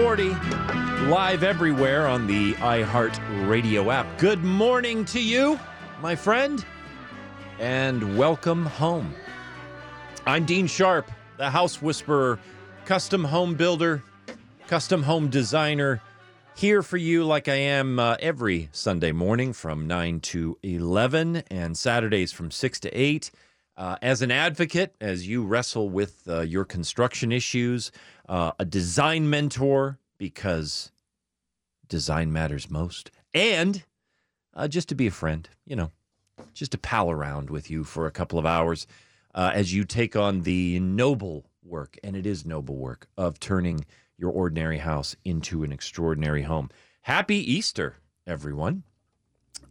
40 live everywhere on the iHeart Radio app. Good morning to you, my friend, and welcome home. I'm Dean Sharp, the House Whisperer, custom home builder, custom home designer, here for you like I am uh, every Sunday morning from 9 to 11 and Saturdays from 6 to 8. Uh, as an advocate, as you wrestle with uh, your construction issues, uh, a design mentor because design matters most, and uh, just to be a friend, you know, just to pal around with you for a couple of hours uh, as you take on the noble work, and it is noble work, of turning your ordinary house into an extraordinary home. Happy Easter, everyone.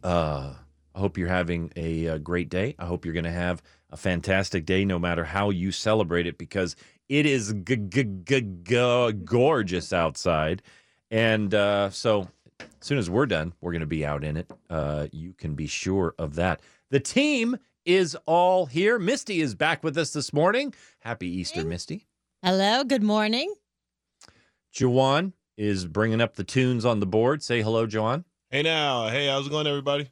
Uh, I hope you're having a, uh great day. I hope you're going to have a fantastic day, no matter how you celebrate it, because it is g- g- g- g- gorgeous outside. And uh, so, as soon as we're done, we're going to be out in it. Uh, you can be sure of that. The team is all here. Misty is back with us this morning. Happy Easter, Misty. Hello, good morning. Jawan is bringing up the tunes on the board. Say hello, Jawan. Hey now, hey, how's it going, everybody?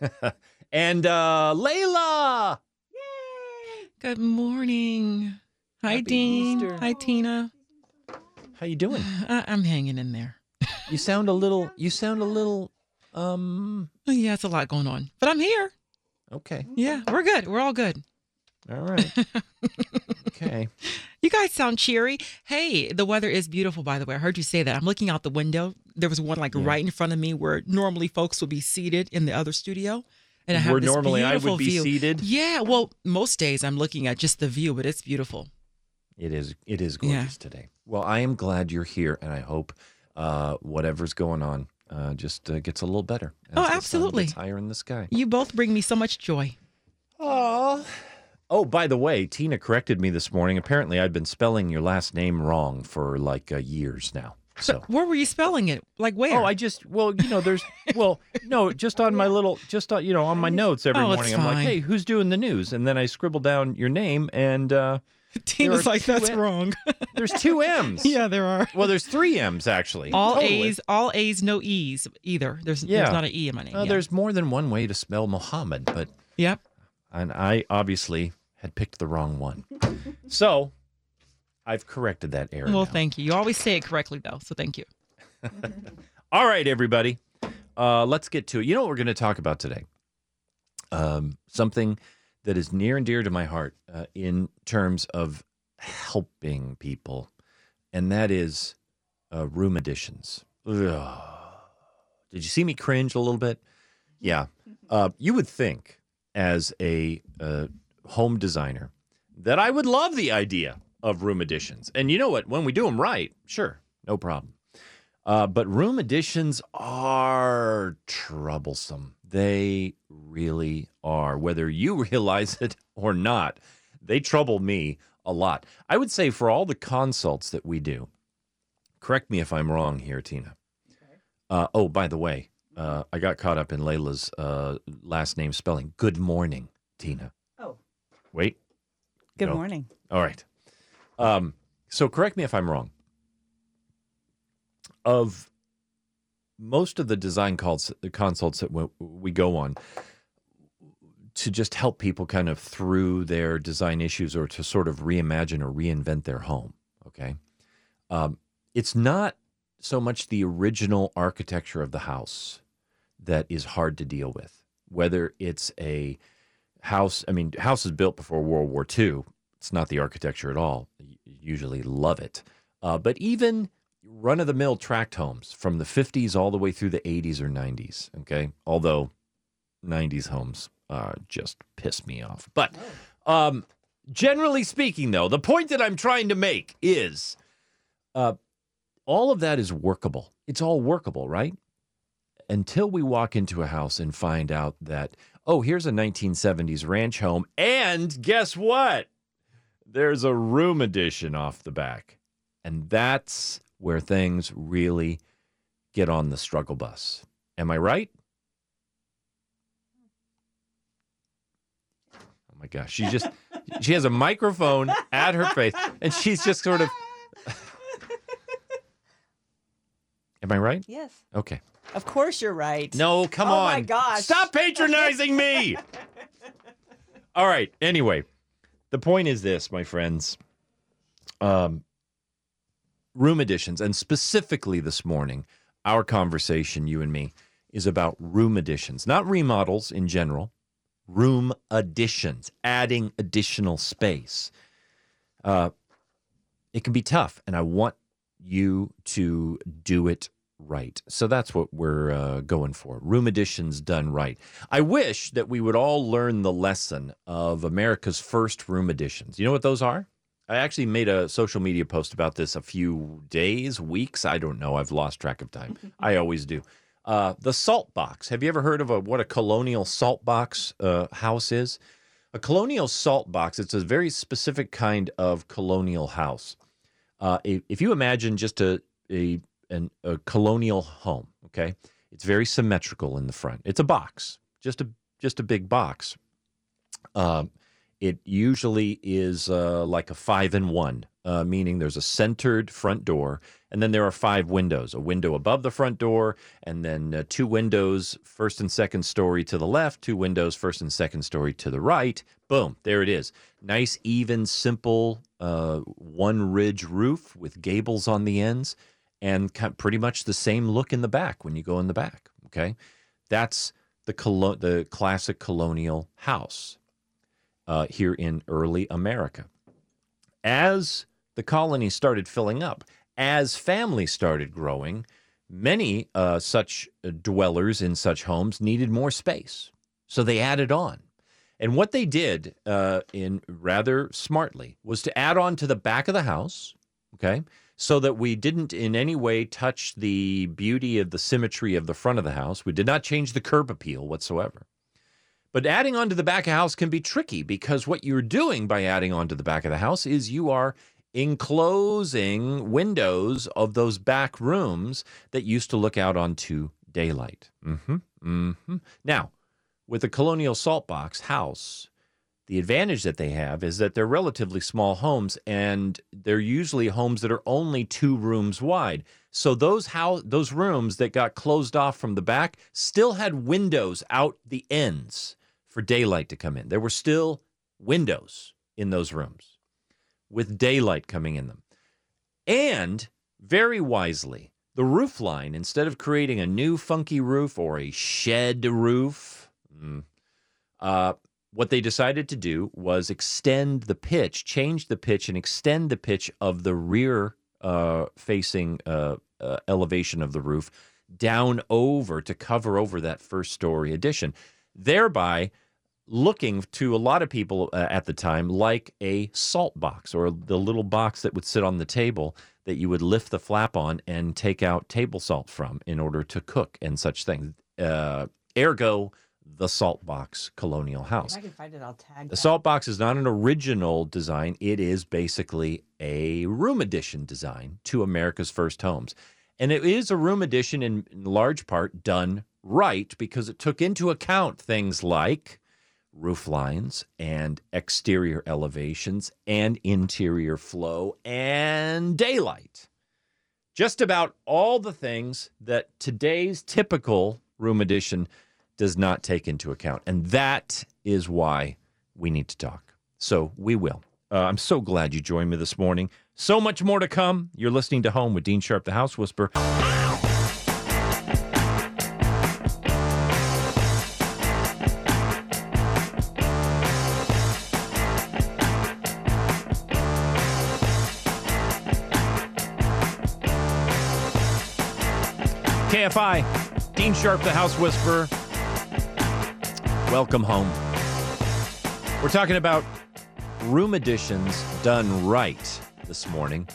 and uh, Layla. Yay! Good morning. Hi, Happy Dean. Easter. Hi, Tina. How you doing? I- I'm hanging in there. You sound a little. You sound a little. Um. Oh, yeah, it's a lot going on, but I'm here. Okay. Yeah, we're good. We're all good. All right. okay. You guys sound cheery. Hey, the weather is beautiful, by the way. I heard you say that. I'm looking out the window. There was one like Yeah. right in front of me where normally folks would be seated in the other studio. And I have Where this normally I beautiful would be view. seated. Yeah, well, most days I'm looking at just the view, but it's beautiful. It is. It is Yeah. gorgeous today. Well, I am glad you're here, and I hope uh, whatever's going on uh, just uh, gets a little better. Oh, absolutely. higher in the sky. You both bring me so much joy. Oh. Oh, by the way, Tina corrected me this morning. Apparently, I've been spelling your last name wrong for like uh, years now. So. Where were you spelling it? Like where? Oh, I just well, you know, there's well, no, just on my little, just on you know, on my notes every Oh, morning. I'm like, hey, who's doing the news? And then I scribble down your name, and uh, Tina's like, that's M- wrong. there's two M's. yeah, there are. Well, there's three M's actually. All Totally. A's, all A's, no E's either. There's Yeah. there's not an E in my name. Uh, yeah. There's more than one way to spell Mohammed, but Yep. and I obviously had picked the wrong one. So I've corrected that error. Well, now. thank you. You always say it correctly though, so thank you. All right, everybody. Uh, let's get to it. You know what we're going to talk about today? Um, something that is near and dear to my heart uh, in terms of helping people, and that is uh, room additions. Ugh. Did you see me cringe a little bit? Yeah. Uh, you would think, as a uh, home designer, that I would love the idea of room additions. And you know what? When we do them right, sure, no problem. Uh, but room additions are troublesome. They really are, whether you realize it or not. They trouble me a lot. I would say for all the consults that we do, correct me if I'm wrong here, Tina. Uh, oh, by the way, uh, I got caught up in Layla's uh, last name spelling. Good morning, Tina. Wait. Good No. morning. All right. Um, so correct me if I'm wrong. Of most of the design calls, the consults that we, we go on to just help people kind of through their design issues or to sort of reimagine or reinvent their home. Okay. Um, it's not so much the original architecture of the house that is hard to deal with, whether it's a house. I mean, houses built before World War II. It's not the architecture at all. You usually love it. Uh, but even run of the mill tract homes from the 50s all the way through the 80s or 90s. Okay. Although 90s homes uh, just piss me off. But um, generally speaking, though, the point that I'm trying to make is uh, all of that is workable. It's all workable, right? Until we walk into a house and find out that, oh, here's a 1970s ranch home. And guess what? There's a room addition off the back. And that's where things really get on the struggle bus. Am I right? Oh my gosh. She just she has a microphone at her face and she's just sort of Am I right? Yes. Okay. Of course you're right. No, come Oh on. my gosh. Stop patronizing me. All right. Anyway, the point is this, my friends. Um, room additions, and specifically this morning, our conversation, you and me, is about room additions, not remodels in general. Room additions, adding additional space. Uh, it can be tough, and I want you to do it right. So that's what we're uh, going for. Room additions done right. I wish that we would all learn the lesson of America's first room additions. You know what those are? I actually made a social media post about this a few days, weeks. I don't know. I've lost track of time. I always do. Uh, the salt box. Have you ever heard of a, what a colonial salt box uh, house is? A colonial salt box. It's a very specific kind of colonial house. Uh, if, if you imagine just a, a an, a colonial home, okay, it's very symmetrical in the front. It's a box, just a just a big box. Um, it usually is uh, like a five in one, uh, meaning there's a centered front door, and then there are five windows a window above the front door, and then uh, two windows, first and second story to the left, two windows, first and second story to the right. Boom, there it is. Nice, even, simple, uh, one ridge roof with gables on the ends, and pretty much the same look in the back when you go in the back. Okay. That's the, colo- the classic colonial house uh, here in early America. As the colonies started filling up, as families started growing, many uh, such dwellers in such homes needed more space. So they added on. And what they did uh, in rather smartly was to add on to the back of the house, okay, so that we didn't in any way touch the beauty of the symmetry of the front of the house. We did not change the curb appeal whatsoever. But adding on to the back of the house can be tricky because what you're doing by adding on to the back of the house is you are enclosing windows of those back rooms that used to look out onto daylight. hmm hmm Now, with a colonial salt box house, the advantage that they have is that they're relatively small homes and they're usually homes that are only two rooms wide. So those house those rooms that got closed off from the back still had windows out the ends for daylight to come in. There were still windows in those rooms with daylight coming in them. And very wisely, the roof line, instead of creating a new funky roof or a shed roof, mm, uh, what they decided to do was extend the pitch, change the pitch, and extend the pitch of the rear uh, facing uh, uh, elevation of the roof down over to cover over that first story addition, thereby looking to a lot of people uh, at the time like a salt box or the little box that would sit on the table that you would lift the flap on and take out table salt from in order to cook and such things. Uh, ergo, the salt box colonial house. If I can find it, I'll tag The that. salt box is not an original design. It is basically a room addition design to America's first homes. And it is a room addition in, in large part done right because it took into account things like roof lines and exterior elevations and interior flow and daylight. Just about all the things that today's typical room edition does not take into account. And that is why we need to talk. So we will. Uh, I'm so glad you joined me this morning. So much more to come. You're listening to Home with Dean Sharp, the House Whisperer. KFI, Dean Sharp, the House Whisperer. Welcome home. We're talking about room additions done right this morning.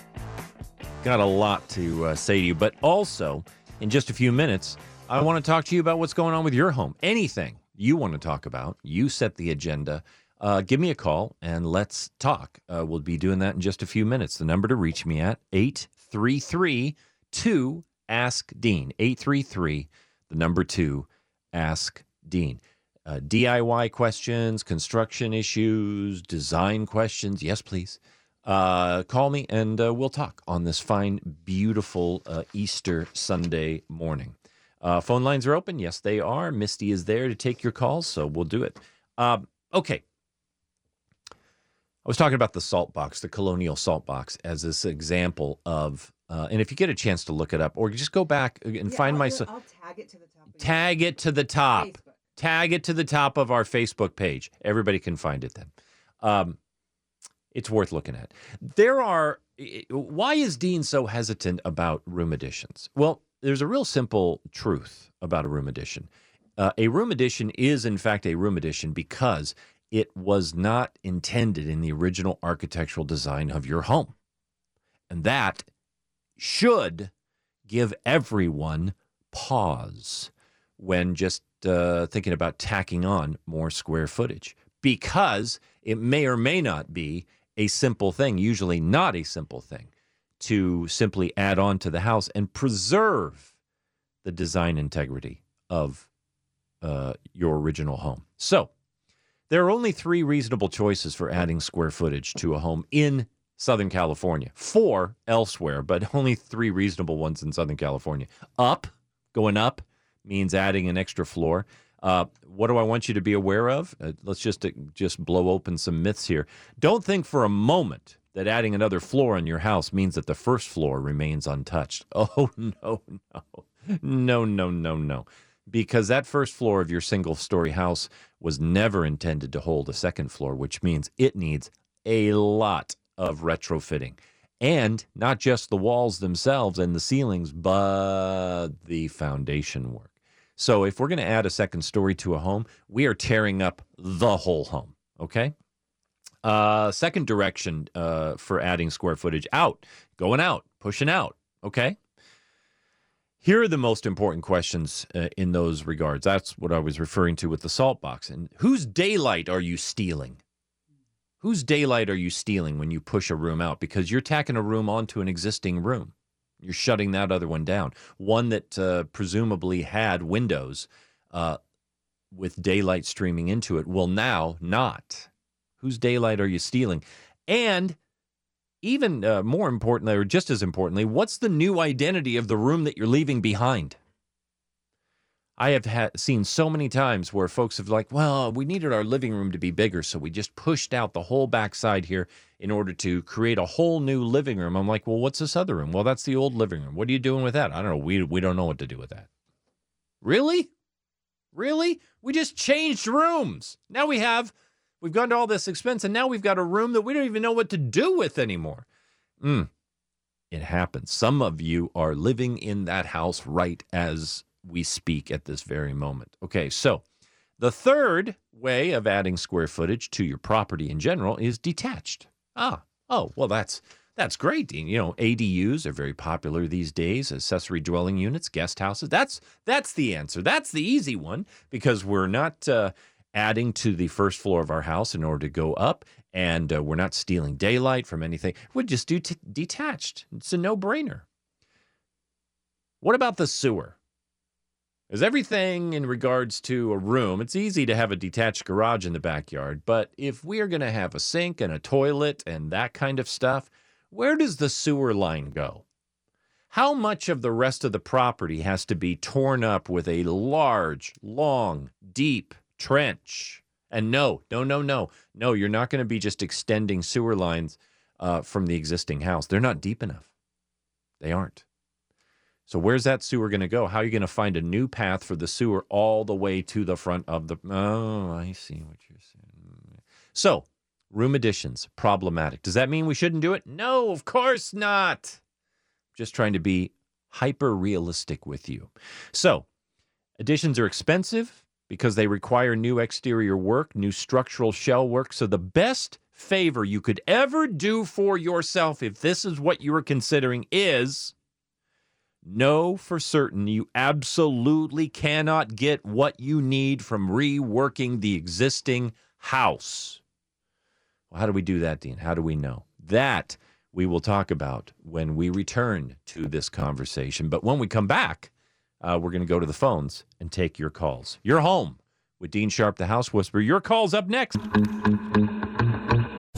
Got a lot to uh, say to you, but also in just a few minutes, I want to talk to you about what's going on with your home. Anything you want to talk about, you set the agenda. Uh, give me a call and let's talk. Uh, we'll be doing that in just a few minutes. The number to reach me at 833 2 Ask Dean. 833, the number two, Ask Dean. Uh, DIY questions, construction issues, design questions. Yes, please. Uh, call me and uh, we'll talk on this fine, beautiful uh, Easter Sunday morning. Uh, phone lines are open. Yes, they are. Misty is there to take your calls, so we'll do it. Um, okay. I was talking about the salt box, the colonial salt box, as this example of, uh, and if you get a chance to look it up, or just go back and find my. I'll tag it to the top. Tag it to the top. Tag it to the top of our Facebook page. Everybody can find it then. Um, it's worth looking at. There are. Why is Dean so hesitant about room additions? Well, there's a real simple truth about a room addition. Uh, a room addition is, in fact, a room addition because it was not intended in the original architectural design of your home. And that should give everyone pause when just uh, thinking about tacking on more square footage because it may or may not be a simple thing, usually not a simple thing, to simply add on to the house and preserve the design integrity of uh, your original home. So, there are only three reasonable choices for adding square footage to a home in Southern California. Four elsewhere, but only three reasonable ones in Southern California. Up, going up, means adding an extra floor. Uh, what do I want you to be aware of? Uh, let's just uh, just blow open some myths here. Don't think for a moment that adding another floor in your house means that the first floor remains untouched. Oh no, no, no, no, no, no, because that first floor of your single-story house was never intended to hold a second floor, which means it needs a lot of retrofitting. And not just the walls themselves and the ceilings, but the foundation work. So if we're going to add a second story to a home, we are tearing up the whole home. Okay. Uh, second direction uh, for adding square footage out, going out, pushing out. Okay. Here are the most important questions uh, in those regards. That's what I was referring to with the salt box. And whose daylight are you stealing? Whose daylight are you stealing when you push a room out? Because you're tacking a room onto an existing room. You're shutting that other one down. One that uh, presumably had windows uh, with daylight streaming into it will now not. Whose daylight are you stealing? And even uh, more importantly, or just as importantly, what's the new identity of the room that you're leaving behind? I have ha- seen so many times where folks have like, well, we needed our living room to be bigger, so we just pushed out the whole backside here in order to create a whole new living room. I'm like, well, what's this other room? Well, that's the old living room. What are you doing with that? I don't know. We we don't know what to do with that. Really? Really? We just changed rooms. Now we have we've gone to all this expense and now we've got a room that we don't even know what to do with anymore. Mm. It happens. Some of you are living in that house right as we speak at this very moment. Okay, so the third way of adding square footage to your property in general is detached. Ah, oh, well, that's that's great, Dean. You know, ADUs are very popular these days, accessory dwelling units, guest houses. That's that's the answer. That's the easy one because we're not uh, adding to the first floor of our house in order to go up, and uh, we're not stealing daylight from anything. We just do t- detached. It's a no-brainer. What about the sewer? Is everything in regards to a room, it's easy to have a detached garage in the backyard, but if we are going to have a sink and a toilet and that kind of stuff, where does the sewer line go? how much of the rest of the property has to be torn up with a large, long, deep trench? And no, no, no, no, no, you're not going to be just extending sewer lines uh, from the existing house. They're not deep enough. They aren't. So where's that sewer going to go? How are you going to find a new path for the sewer all the way to the front of the? Oh, I see what you're saying. So room additions problematic. Does that mean we shouldn't do it? No, of course not. Just trying to be hyper realistic with you. So additions are expensive because they require new exterior work, new structural shell work. So the best favor you could ever do for yourself, if this is what you are considering, is know for certain you absolutely cannot get what you need from reworking the existing house. Well, how do we do that, Dean? How do we know? That we will talk about when we return to this conversation. But when we come back, uh, we're going to go to the phones and take your calls. You're home with Dean Sharp, the House Whisperer. Your call's up next.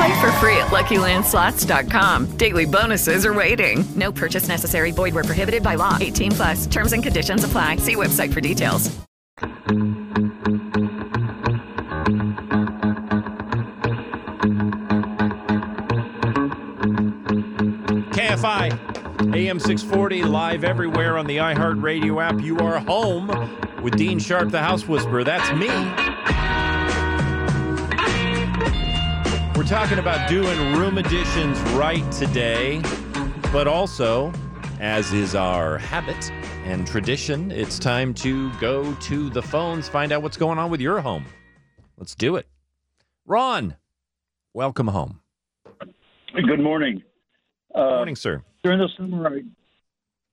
Play for free at LuckyLandSlots.com. Daily bonuses are waiting. No purchase necessary. Void where prohibited by law. 18 plus. Terms and conditions apply. See website for details. KFI, AM 640, live everywhere on the iHeartRadio app. You are home with Dean Sharp, the House Whisperer. That's me. We're talking about doing room additions right today, but also, as is our habit and tradition, it's time to go to the phones, find out what's going on with your home. Let's do it. Ron, welcome home. Good morning. Good morning, sir. During the summer,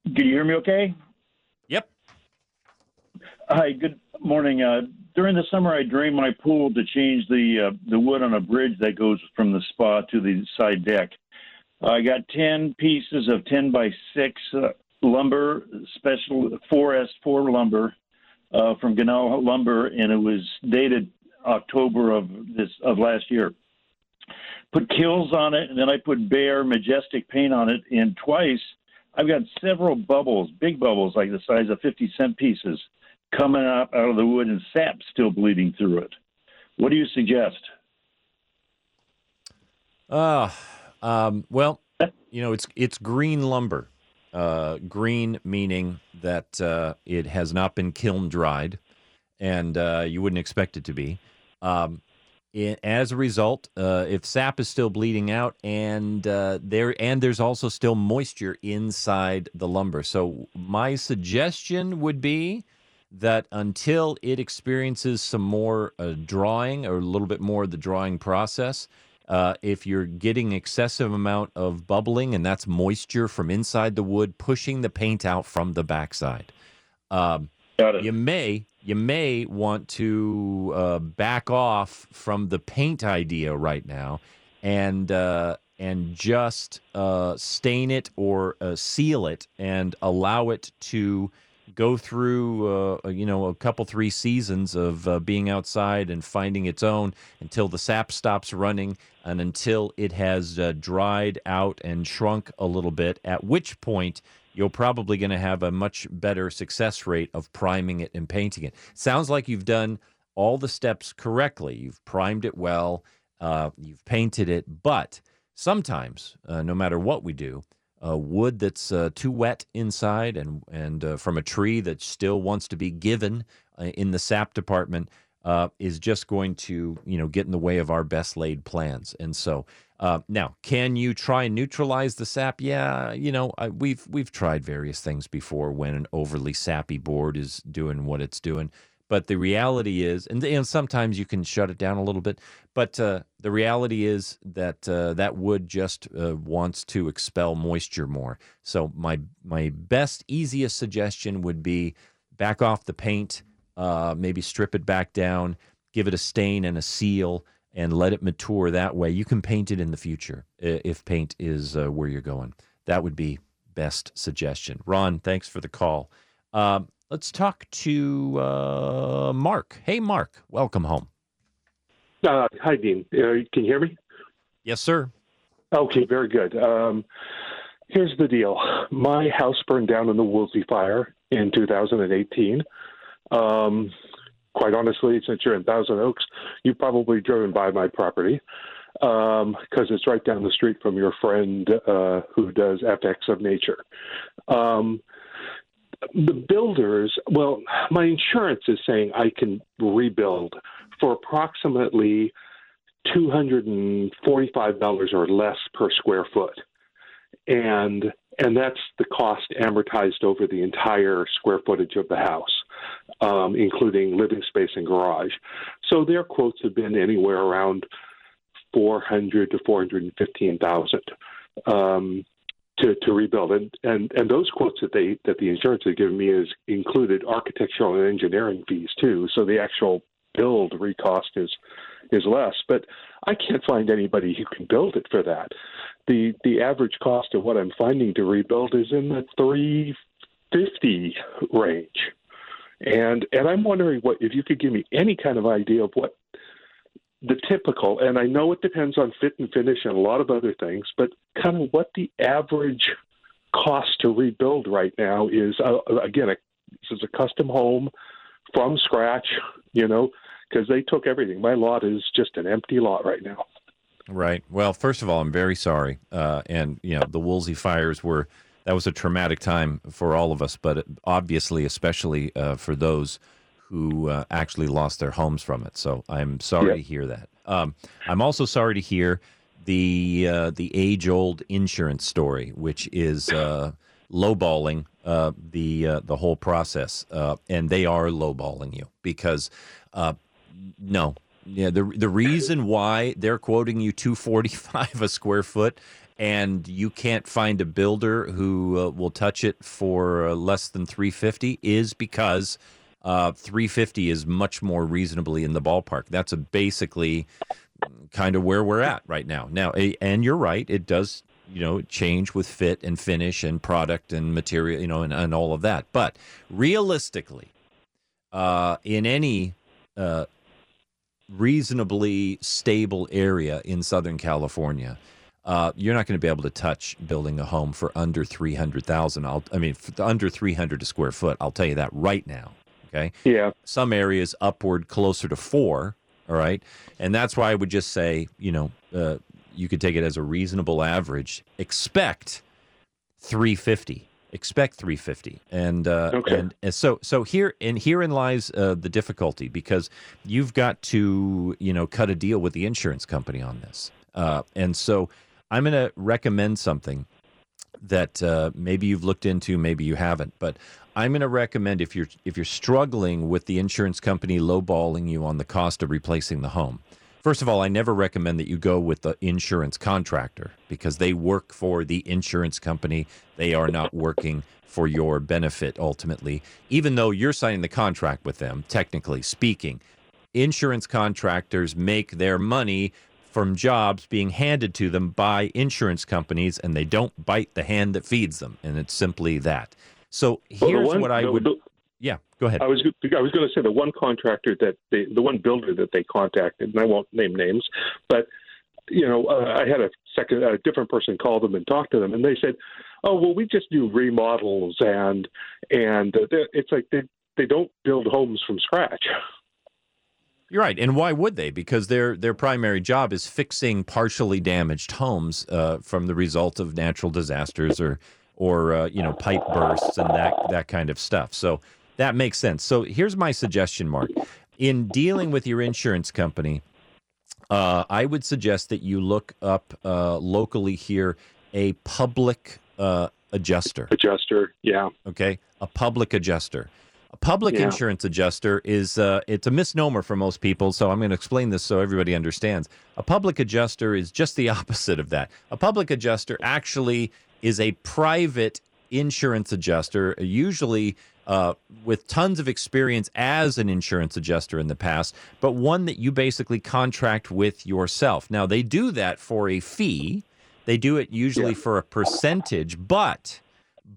can you hear me okay? Yep. Hi, good morning. Uh, during the summer, I drained my pool to change the uh, the wood on a bridge that goes from the spa to the side deck. I got 10 pieces of 10 by 6 uh, lumber, special 4S4 lumber uh, from Ganahl Lumber, and it was dated October of this of last year. Put Kilz on it, and then I put Behr Majestic paint on it, and twice I've got several bubbles, big bubbles like the size of 50 cent pieces, coming up out of the wood, and sap still bleeding through it. What do you suggest? Uh, um, well, you know, it's it's green lumber. Uh, green meaning that uh, it has not been kiln dried, and uh, you wouldn't expect it to be. Um, as a result, uh, if sap is still bleeding out, and uh, there and there's also still moisture inside the lumber, so my suggestion would be that until it experiences some more uh, drawing or a little bit more of the drawing process, uh, if you're getting excessive amount of bubbling and that's moisture from inside the wood pushing the paint out from the backside, um, you may you may want to uh, back off from the paint idea right now and uh, and just uh, stain it or uh, seal it and allow it to go through uh, you know a couple three seasons of uh, being outside and finding its own until the sap stops running and until it has uh, dried out and shrunk a little bit at which point you're probably going to have a much better success rate of priming it and painting it. Sounds like you've done all the steps correctly. You've primed it well uh, you've painted it but sometimes uh, no matter what we do uh, wood that's uh, too wet inside and and uh, from a tree that still wants to be given uh, in the sap department uh, is just going to you know get in the way of our best laid plans. And so uh, now, can you try and neutralize the sap? Yeah, you know I, we've we've tried various things before when an overly sappy board is doing what it's doing. But the reality is, and, and sometimes you can shut it down a little bit. But uh, the reality is that uh, that wood just uh, wants to expel moisture more. So my my best, easiest suggestion would be back off the paint, uh, maybe strip it back down, give it a stain and a seal, and let it mature that way. You can paint it in the future if paint is uh, where you're going. That would be best suggestion. Ron, thanks for the call. Um, let's talk to uh, Mark. Hey, Mark, welcome home. Uh, hi, Dean. Uh, can you hear me? Yes, sir. Okay, very good. Um, here's the deal my house burned down in the Woolsey fire in 2018. Um, quite honestly, since you're in Thousand Oaks, you've probably driven by my property because it's right down the street from your friend uh, who does FX of Nature. Um, the builders, well, my insurance is saying I can rebuild for approximately $245 or less per square foot. And and that's the cost amortized over the entire square footage of the house, um, including living space and garage. So their quotes have been anywhere around 400 to 415,000 um, to to rebuild. And, and and those quotes that they that the insurance has given me is included architectural and engineering fees too. So the actual build recost is is less. But I can't find anybody who can build it for that. The the average cost of what I'm finding to rebuild is in the three fifty range. And and I'm wondering what if you could give me any kind of idea of what the typical and I know it depends on fit and finish and a lot of other things, but kind of what the average cost to rebuild right now is uh, again a, this is a custom home from scratch, you know, because they took everything. My lot is just an empty lot right now. Right. Well, first of all, I'm very sorry. Uh, and, you know, the Woolsey fires were, that was a traumatic time for all of us, but obviously, especially uh, for those who uh, actually lost their homes from it. So I'm sorry Yeah. to hear that. Um, I'm also sorry to hear the uh, the age old insurance story, which is uh, lowballing uh, the uh, the whole process, uh, and they are lowballing you because uh, no, yeah, the the reason why they're quoting you two forty five a square foot, and you can't find a builder who uh, will touch it for uh, less than three fifty is because uh, three fifty is much more reasonably in the ballpark. That's basically kind of where we're at right now. Now, and you're right, it does you know change with fit and finish and product and material, you know, and, and all of that. But realistically, uh, in any uh, reasonably stable area in Southern California, uh, you're not going to be able to touch building a home for under three hundred thousand. I'll, I mean, under three hundred a square foot. I'll tell you that right now. Okay. Yeah. Some areas upward closer to four. All right, and that's why I would just say, you know, uh, you could take it as a reasonable average. Expect three fifty. Expect three fifty, and uh, Okay. and, and so so here and herein lies uh, the difficulty because you've got to you know cut a deal with the insurance company on this, uh, and so I'm going to recommend something that uh, maybe you've looked into, maybe you haven't, but I'm going to recommend if you're if you're struggling with the insurance company lowballing you on the cost of replacing the home. First of all, I never recommend that you go with the insurance contractor because they work for the insurance company. They are not working for your benefit ultimately, even though you're signing the contract with them, technically speaking. Insurance contractors make their money from jobs being handed to them by insurance companies, and they don't bite the hand that feeds them. And it's simply that. So Well, here's one- what I the- would. the- yeah, go ahead. I was I was going to say the one contractor that they, the one builder that they contacted, and I won't name names, but you know, uh, I had a second a different person call them and talk to them, and they said, "Oh, well, we just do remodels and and uh, it's like they they don't build homes from scratch." You're right, and why would they? Because their their primary job is fixing partially damaged homes uh, from the result of natural disasters or or uh, you know pipe bursts and that that kind of stuff. So that makes sense. So here's my suggestion, Mark. In dealing with your insurance company, uh, I would suggest that you look up uh, locally here a public uh, adjuster. Adjuster, yeah. Okay, a public adjuster. A public Yeah. insurance adjuster is uh, it's a misnomer for most people. So I'm going to explain this so everybody understands. A public adjuster is just the opposite of that. A public adjuster actually is a private insurance adjuster, usually uh, with tons of experience as an insurance adjuster in the past, but one that you basically contract with yourself. Now, they do that for a fee, they do it usually for a percentage, but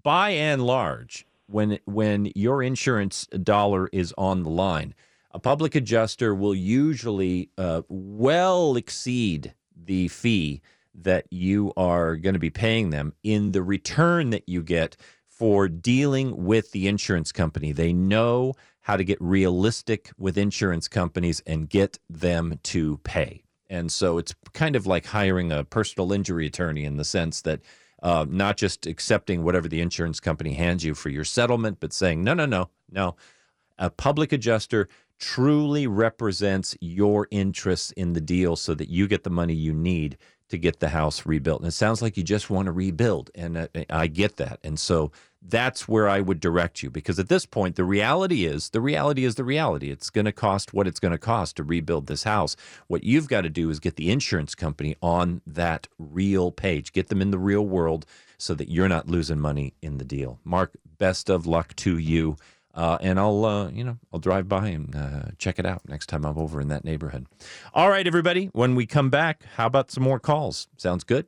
by and large, when when your insurance dollar is on the line, a public adjuster will usually uh, well exceed the fee that you are going to be paying them in the return that you get for dealing with the insurance company. They know how to get realistic with insurance companies and get them to pay. And so it's kind of like hiring a personal injury attorney in the sense that uh, not just accepting whatever the insurance company hands you for your settlement, but saying, no, no, no, no. A public adjuster truly represents your interests in the deal so that you get the money you need to get the house rebuilt. And it sounds like you just want to rebuild. And uh, I get that. And so that's where I would direct you because at this point, the reality is the reality is the reality. It's going to cost what it's going to cost to rebuild this house. What you've got to do is get the insurance company on that real page, get them in the real world so that you're not losing money in the deal. Mark, best of luck to you. Uh, and I'll, uh, you know, I'll drive by and uh, check it out next time I'm over in that neighborhood. All right, everybody. When we come back, how about some more calls? Sounds good.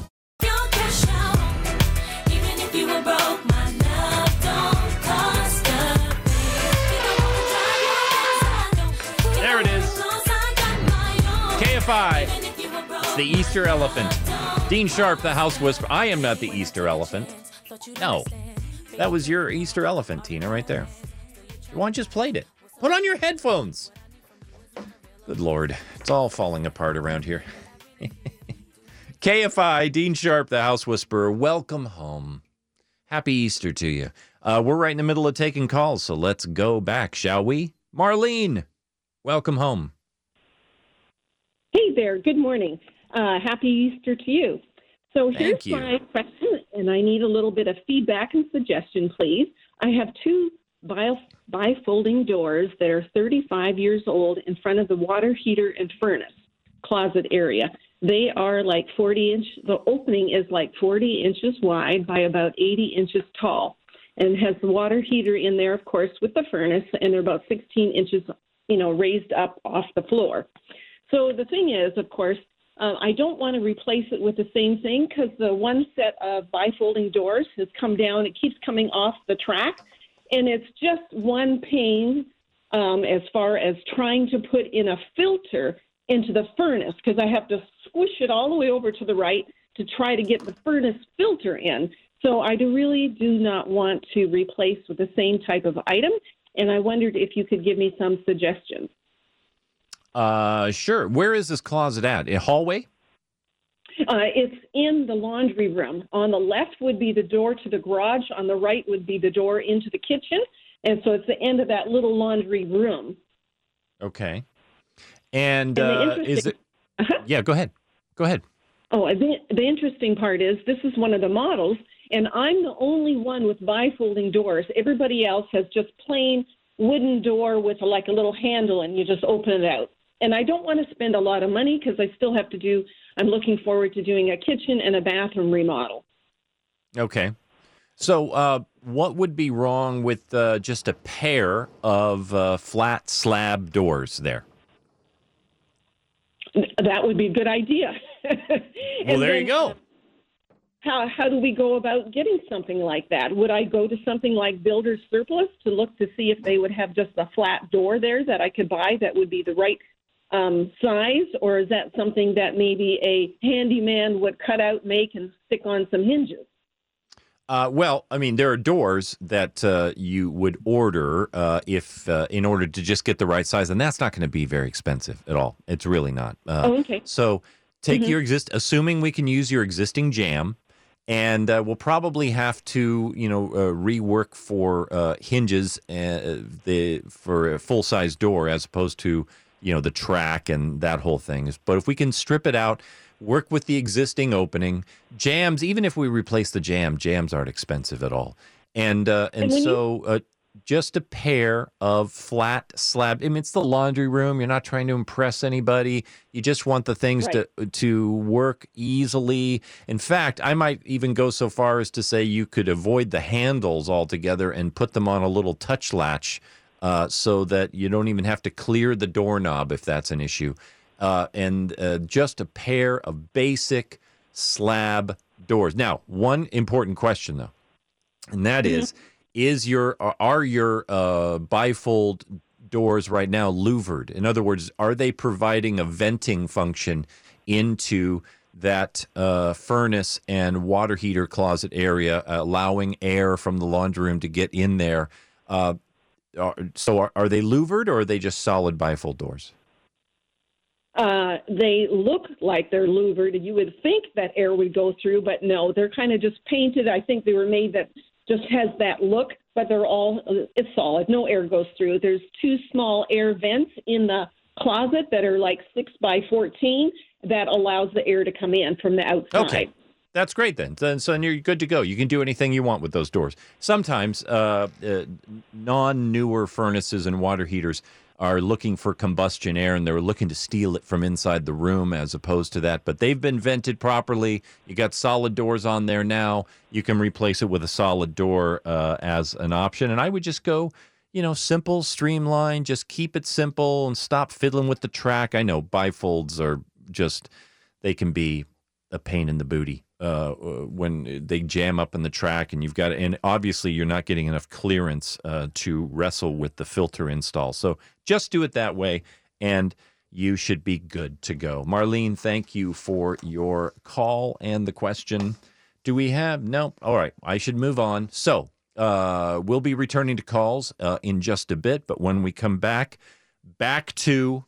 KFI. It's the Easter elephant. Dean Sharp, the house whisperer. I am not the Easter elephant. No. That was your Easter elephant, Tina, right there. Why don't just played it? Put on your headphones. Good Lord. It's all falling apart around here. KFI, Dean Sharp, the house whisperer. Welcome home. Happy Easter to you. Uh, we're right in the middle of taking calls, so let's go back, shall we? Marlene, welcome home. Hey there. Good morning. Uh, happy Easter to you. So here's you. my question, and I need a little bit of feedback and suggestion, please. I have two bi- bifolding doors that are 35 years old in front of the water heater and furnace closet area. They are like 40 inch. The opening is like 40 inches wide by about 80 inches tall, and has the water heater in there, of course, with the furnace, and they're about 16 inches, you know, raised up off the floor. So the thing is, of course, uh, I don't want to replace it with the same thing because the one set of bifolding doors has come down. It keeps coming off the track, and it's just one pain um, as far as trying to put in a filter into the furnace because I have to squish it all the way over to the right to try to get the furnace filter in. So I do really do not want to replace with the same type of item, and I wondered if you could give me some suggestions. Uh, sure. Where is this closet at? A hallway? Uh, it's in the laundry room. On the left would be the door to the garage. On the right would be the door into the kitchen. And so it's the end of that little laundry room. Okay. And, And uh, interesting- is it? Yeah, go ahead. Go ahead. Oh, the, the interesting part is this is one of the models, and I'm the only one with bifolding doors. Everybody else has just plain wooden door with like a little handle, and you just open it out. And I don't want to spend a lot of money because I still have to do. I'm looking forward to doing a kitchen and a bathroom remodel. Okay. So, uh, what would be wrong with uh, just a pair of uh, flat slab doors there? That would be a good idea. Well, there you go. How how do we go about getting something like that? Would I go to something like Builder's Surplus to look to see if they would have just a flat door there that I could buy that would be the right um, size, or is that something that maybe a handyman would cut out, make, and stick on some hinges? Uh, well, I mean, there are doors that uh, you would order uh, if uh, in order to just get the right size, and that's not going to be very expensive at all. It's really not. Uh, Oh, okay. So take Mhm. your exist, assuming we can use your existing jamb, and uh, we'll probably have to, you know, uh, rework for uh, hinges uh, the for a full size door as opposed to, you know, the track and that whole thing. But if we can strip it out, work with the existing opening jambs, even if we replace the jamb, jambs aren't expensive at all, and uh, and, And when you- so. Uh, just a pair of flat slab. I mean, it's the laundry room. You're not trying to impress anybody. You just want the things to to work easily. In fact, I might even go so far as to say you could avoid the handles altogether and put them on a little touch latch, uh, so that you don't even have to clear the doorknob if that's an issue. Uh, and uh, just a pair of basic slab doors. Now, one important question though, and that is is your are- your uh, bifold doors right now louvered? In other words, are they providing a venting function into that uh, furnace and water heater closet area, allowing air from the laundry room to get in there? Uh, are, so, are, are they louvered or are they just solid bifold doors? Uh, they look like they're louvered. You would think that air would go through, but no, they're kind of just painted. I think they were made that just has that look, but they're all it's solid. No air goes through. There's two small air vents in the closet that are like six by fourteen that allows the air to come in from the outside. Okay. That's great then. Then so you're good to go. You can do anything you want with those doors. Sometimes uh, uh, non-newer furnaces and water heaters are looking for combustion air and they're looking to steal it from inside the room as opposed to that. But they've been vented properly. You got solid doors on there now. You can replace it with a solid door uh, as an option. And I would just go, you know, simple, streamlined. Just keep it simple and stop fiddling with the track. I know bifolds are just they can be a pain in the booty uh, when they jam up in the track and you've got and obviously you're not getting enough clearance uh, to wrestle with the filter install. So just do it that way and you should be good to go. Marlene thank you for your call and the question. Do we have no? All right i should move on. So uh, we'll be returning to calls uh, in just a bit but when we come back back to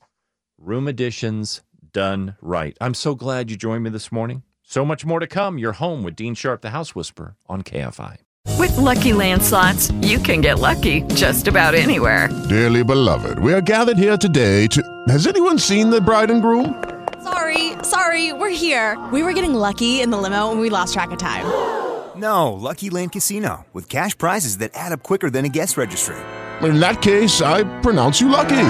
room additions done right. I'm so glad you joined me this morning. So much more to come. You're home with Dean Sharp, the House Whisperer, on KFI. With Lucky Land slots, you can get lucky just about anywhere. Dearly beloved, we are gathered here today to. Has anyone seen the bride and groom? Sorry, sorry, we're here. We were getting lucky in the limo and we lost track of time. No, Lucky Land Casino, with cash prizes that add up quicker than a guest registry. In that case, I pronounce you lucky.